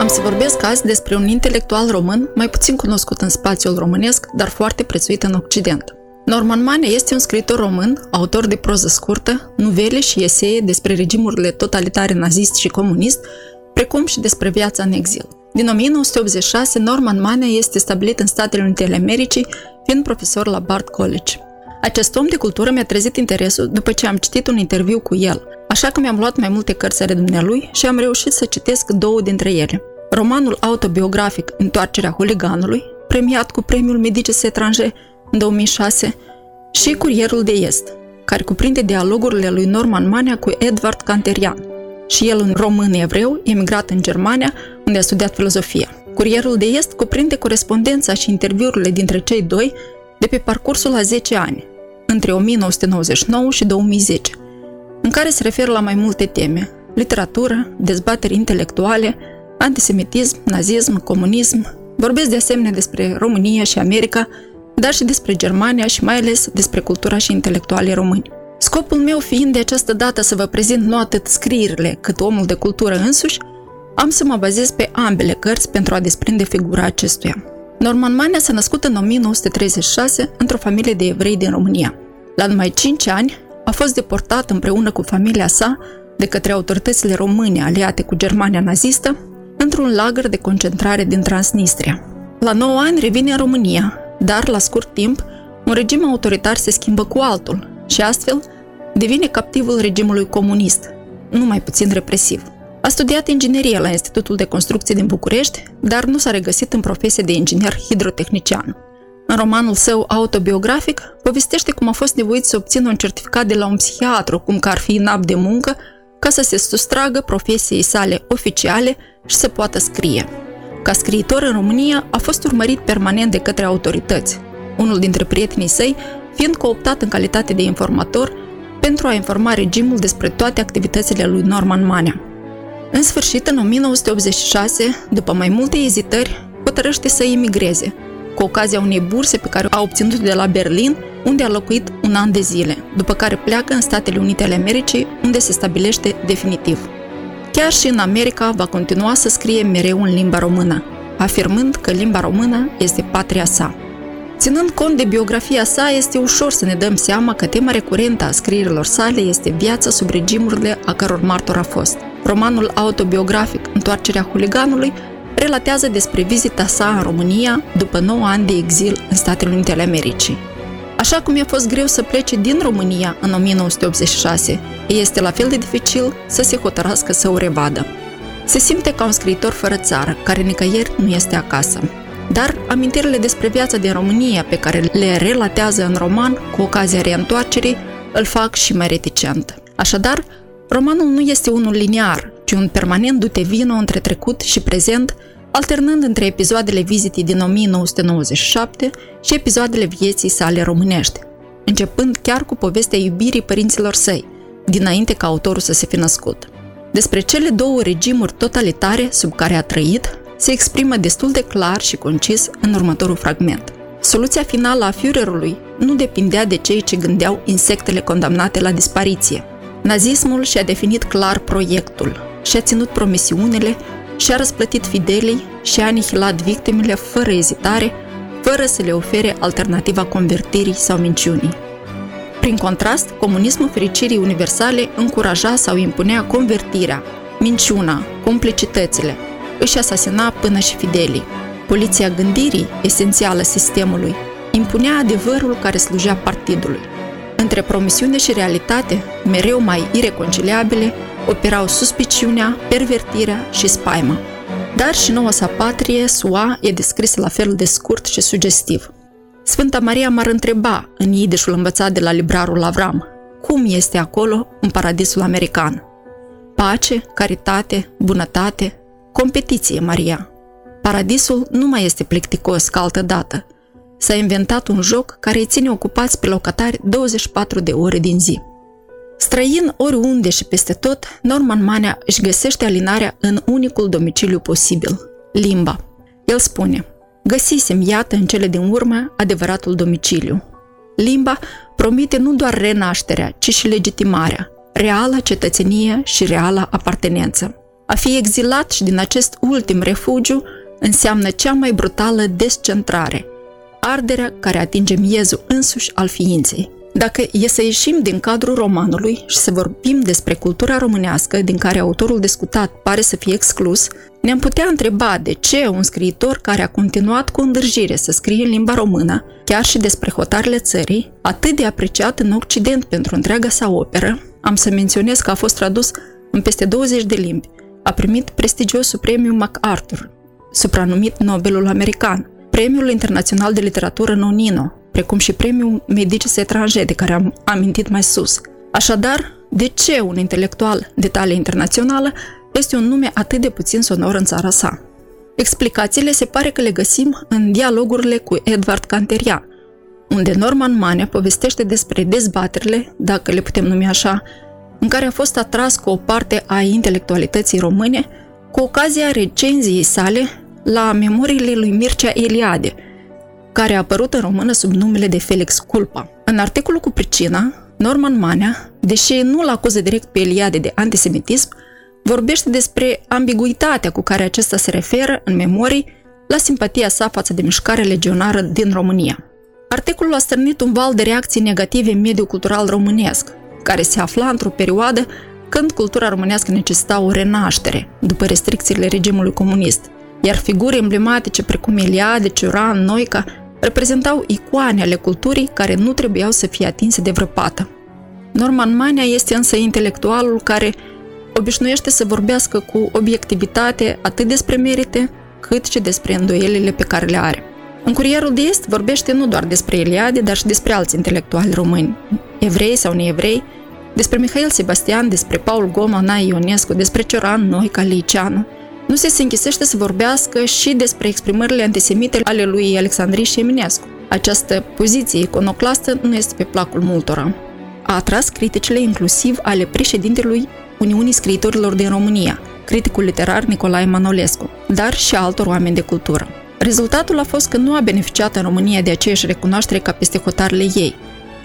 Am să vorbesc azi despre un intelectual român mai puțin cunoscut în spațiul românesc, dar foarte prețuit în Occident. Norman Manea este un scriitor român, autor de proză scurtă, nuvele și esee despre regimurile totalitare nazist și comunist, precum și despre viața în exil. Din 1986, Norman Manea este stabilit în Statele Unite ale Americii, fiind profesor la Bard College. Acest om de cultură mi-a trezit interesul după ce am citit un interviu cu el, așa că mi-am luat mai multe cărți ale dumnealui și am reușit să citesc două dintre ele. Romanul autobiografic Întoarcerea huliganului, premiat cu premiul Medicis Etranger în 2006, și Curierul de Est, care cuprinde dialogurile lui Norman Manea cu Edward Canterian, și el un român evreu emigrat în Germania, unde a studiat filozofia. Curierul de Est cuprinde corespondența și interviurile dintre cei doi de pe parcursul a 10 ani, între 1999 și 2010, în care se referă la mai multe teme, literatură, dezbateri intelectuale, antisemitism, nazism, comunism. Vorbesc de asemenea despre România și America, dar și despre Germania și mai ales despre cultura și intelectualii români. Scopul meu fiind de această dată să vă prezint nu atât scrierile cât omul de cultură însuși, am să mă bazez pe ambele cărți pentru a desprinde figura acestuia. Norman Manea s-a născut în 1936 într-o familie de evrei din România. La numai 5 ani a fost deportat împreună cu familia sa de către autoritățile române aliate cu Germania nazistă într-un lagăr de concentrare din Transnistria. La 9 ani revine în România, dar la scurt timp un regim autoritar se schimbă cu altul și astfel devine captivul regimului comunist, nu mai puțin represiv. A studiat inginerie la Institutul de Construcție din București, dar nu s-a regăsit în profesie de inginer hidrotehnician. În romanul său autobiografic, povestește cum a fost nevoit să obțină un certificat de la un psihiatru, cum că ar fi nap de muncă, ca să se sustragă profesiei sale oficiale și să poată scrie. Ca scriitor în România, a fost urmărit permanent de către autorități, unul dintre prietenii săi fiind cooptat în calitate de informator pentru a informa regimul despre toate activitățile lui Norman Manea. În sfârșit, în 1986, după mai multe ezitări, hotărăște să emigreze, cu ocazia unei burse pe care a obținut de la Berlin, unde a locuit un an de zile, după care pleacă în Statele Unite ale Americii, unde se stabilește definitiv. Chiar și în America va continua să scrie mereu în limba română, afirmând că limba română este patria sa. Ținând cont de biografia sa, este ușor să ne dăm seama că tema recurentă a scrierilor sale este viața sub regimurile a căror martor a fost. Romanul autobiografic Întoarcerea huliganului relatează despre vizita sa în România după 9 ani de exil în Statele Unite ale Americii. Așa cum i-a fost greu să plece din România în 1986, este la fel de dificil să se hotărască să o revadă. Se simte ca un scriitor fără țară, care nicăieri nu este acasă. Dar amintirile despre viața din România pe care le relatează în roman cu ocazia reîntoarcerii îl fac și mai reticent. Așadar, romanul nu este unul linear, ci un permanent dute vino între trecut și prezent, alternând între episoadele vizitii din 1997 și episoadele vieții sale românești, începând chiar cu povestea iubirii părinților săi, dinainte ca autorul să se fi născut. Despre cele două regimuri totalitare sub care a trăit, se exprimă destul de clar și concis în următorul fragment. Soluția finală a Führerului nu depindea de cei ce gândeau insectele condamnate la dispariție. Nazismul și-a definit clar proiectul, și-a ținut promisiunile, și-a răsplătit fidelii și a anihilat victimele fără ezitare, fără să le ofere alternativa convertirii sau minciunii. Prin contrast, comunismul fericirii universale încuraja sau impunea convertirea, minciuna, complicitățile, își asasina până și fidelii. Poliția gândirii, esențială sistemului, impunea adevărul care slujea partidului. Între promisiune și realitate, mereu mai ireconciliabile, operau suspiciunea, pervertirea și spaima. Dar și noua sa patrie, SUA, e descrisă la fel de scurt și sugestiv. Sfânta Maria m-ar întreba, în idișul învățat de la librarul Avram, cum este acolo în paradisul american. Pace, caritate, bunătate, competiție, Maria. Paradisul nu mai este plicticos ca altă dată. s-a inventat un joc care îi ține ocupați pe locatari 24 de ore din zi. Străin oriunde și peste tot, Norman Manea își găsește alinarea în unicul domiciliu posibil, limba. El spune, găsisem, iată, în cele din urmă, adevăratul domiciliu. Limba promite nu doar renașterea, ci și legitimarea, reala cetățenie și reala apartenență. A fi exilat și din acest ultim refugiu înseamnă cea mai brutală descentrare, arderea care atinge miezul însuși al ființei. Dacă e să ieșim din cadrul romanului și să vorbim despre cultura românească din care autorul discutat pare să fie exclus, ne-am putea întreba de ce un scriitor care a continuat cu îndârjire să scrie în limba română, chiar și despre hotarele țării, atât de apreciat în Occident pentru întreaga sa operă, am să menționez că a fost tradus în peste 20 de limbi, a primit prestigiosul premiu MacArthur, supranumit Nobelul American, Premiul Internațional de Literatură Nonino, precum și Premiul Medicis Etranje, de care am amintit mai sus. Așadar, de ce un intelectual de talie internațională este un nume atât de puțin sonor în țara sa? Explicațiile se pare că le găsim în dialogurile cu Edward Canterian, unde Norman Manea povestește despre dezbaterile, dacă le putem numi așa, în care a fost atras cu o parte a intelectualității române cu ocazia recenziei sale la memoriile lui Mircea Eliade, care a apărut în română sub numele de Felix Culpa. În articolul cu pricina, Norman Manea, deși nu-l acuză direct pe Eliade de antisemitism, vorbește despre ambiguitatea cu care acesta se referă în memorii la simpatia sa față de mișcarea legionară din România. Articolul a stârnit un val de reacții negative în mediul cultural românesc, care se afla într-o perioadă când cultura românească necesita o renaștere după restricțiile regimului comunist, iar figuri emblematice precum Eliade, Cioran, Noica reprezentau icoane ale culturii care nu trebuiau să fie atinse de vrăpată. Norman Mania este însă intelectualul care obișnuiește să vorbească cu obiectivitate atât despre merite, cât și despre îndoielile pe care le are. În Curierul de Est vorbește nu doar despre Eliade, dar și despre alți intelectuali români, evrei sau neevrei, despre Mihail Sebastian, despre Paul Goma, Nai Ionescu, despre Cioran, Noica, Liceanu. Nu se se închisește să vorbească și despre exprimările antisemite ale lui Alexandrii și Eminescu. Această poziție iconoclastă nu este pe placul multora. A atras criticile inclusiv ale președintelui Uniunii Scriitorilor din România, criticul literar Nicolae Manolescu, dar și altor oameni de cultură. Rezultatul a fost că nu a beneficiat în România de aceeași recunoaștere ca peste hotarele ei.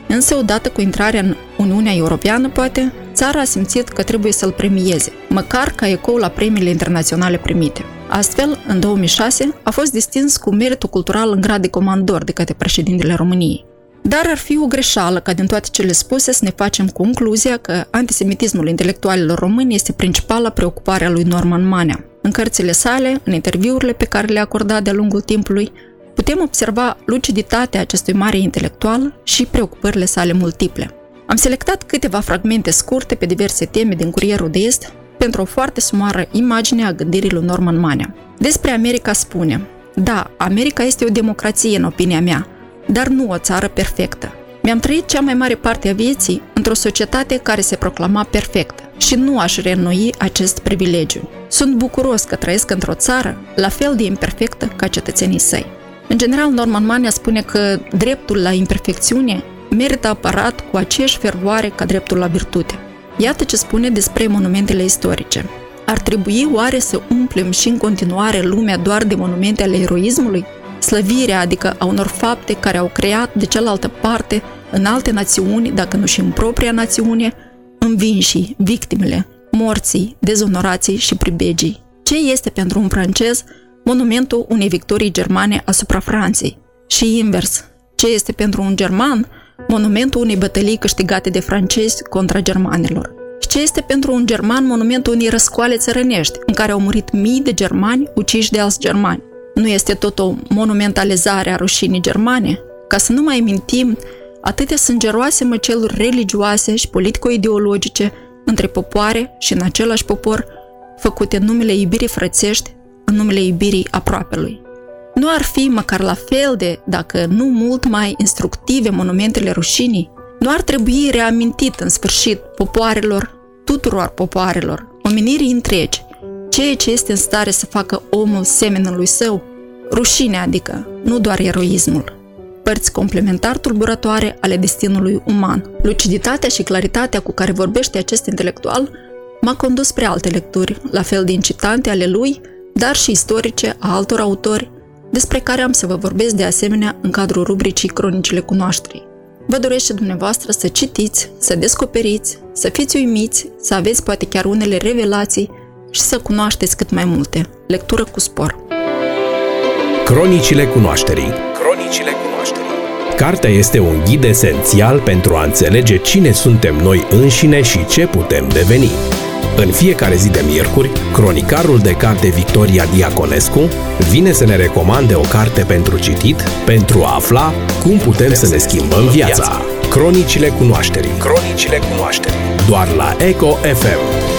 Însă, odată cu intrarea în Uniunea Europeană, poate, țara a simțit că trebuie să-l premieze, măcar ca ecou la premiile internaționale primite. Astfel, în 2006, a fost distins cu meritul cultural în grad de comandor de către președintele României. Dar ar fi o greșeală ca din toate cele spuse să ne facem concluzia că antisemitismul intelectualilor români este principala preocupare a lui Norman Manea. În cărțile sale, în interviurile pe care le-a acordat de-a lungul timpului, putem observa luciditatea acestui mare intelectual și preocupările sale multiple. Am selectat câteva fragmente scurte pe diverse teme din Curierul de Est pentru o foarte sumară imagine a gândirii lui Norman Manea. Despre America spune, da, America este o democrație în opinia mea, dar nu o țară perfectă. Mi-am trăit cea mai mare parte a vieții într-o societate care se proclama perfectă și nu aș reînnoi acest privilegiu. Sunt bucuros că trăiesc într-o țară la fel de imperfectă ca cetățenii săi. În general, Norman Mania spune că dreptul la imperfecțiune merită apărat cu aceeași fervoare ca dreptul la virtute. Iată ce spune despre monumentele istorice. Ar trebui oare să umplem și în continuare lumea doar de monumente ale eroismului? Slăvirea, adică a unor fapte care au creat de cealaltă parte în alte națiuni, dacă nu și în propria națiune, învinșii, victimele, morții, dezonorații și pribegii. Ce este pentru un francez monumentul unei victorii germane asupra Franței? Și invers, ce este pentru un german monumentul unei bătălii câștigate de francezi contra germanilor? Și ce este pentru un german monumentul unei răscoale țărănești, în care au murit mii de germani uciși de alți germani? Nu este tot o monumentalizare a rușinii germane? Ca să nu mai mintim atâtea sângeroase măceluri religioase și politico-ideologice între popoare și în același popor, făcute în numele iubirii frățești, în numele iubirii aproapelui. Nu ar fi măcar la fel de, dacă nu mult mai instructive monumentele rușinii? Nu ar trebui reamintit în sfârșit popoarelor, tuturor popoarelor, omenirii întregi, ceea ce este în stare să facă omul semenului său? Rușinea, adică, nu doar eroismul. părți complementar tulburătoare ale destinului uman. Luciditatea și claritatea cu care vorbește acest intelectual m-a condus spre alte lecturi, la fel de incitante ale lui, dar și istorice a altor autori, despre care am să vă vorbesc de asemenea în cadrul rubricii Cronicile Cunoașterii. Vă doresc și dumneavoastră să citiți, să descoperiți, să fiți uimiți, să aveți poate chiar unele revelații și să cunoașteți cât mai multe. Lectură cu spor. Cronicile Cunoașterii Cronicile Cunoașterii Cartea este un ghid esențial pentru a înțelege cine suntem noi înșine și ce putem deveni. În fiecare zi de miercuri, cronicarul de carte Victoria Diaconescu vine să ne recomande o carte pentru citit pentru a afla cum putem să ne schimbăm viața. Cronicile cunoașterii. Cronicile cunoașterii. Doar la Eco FM.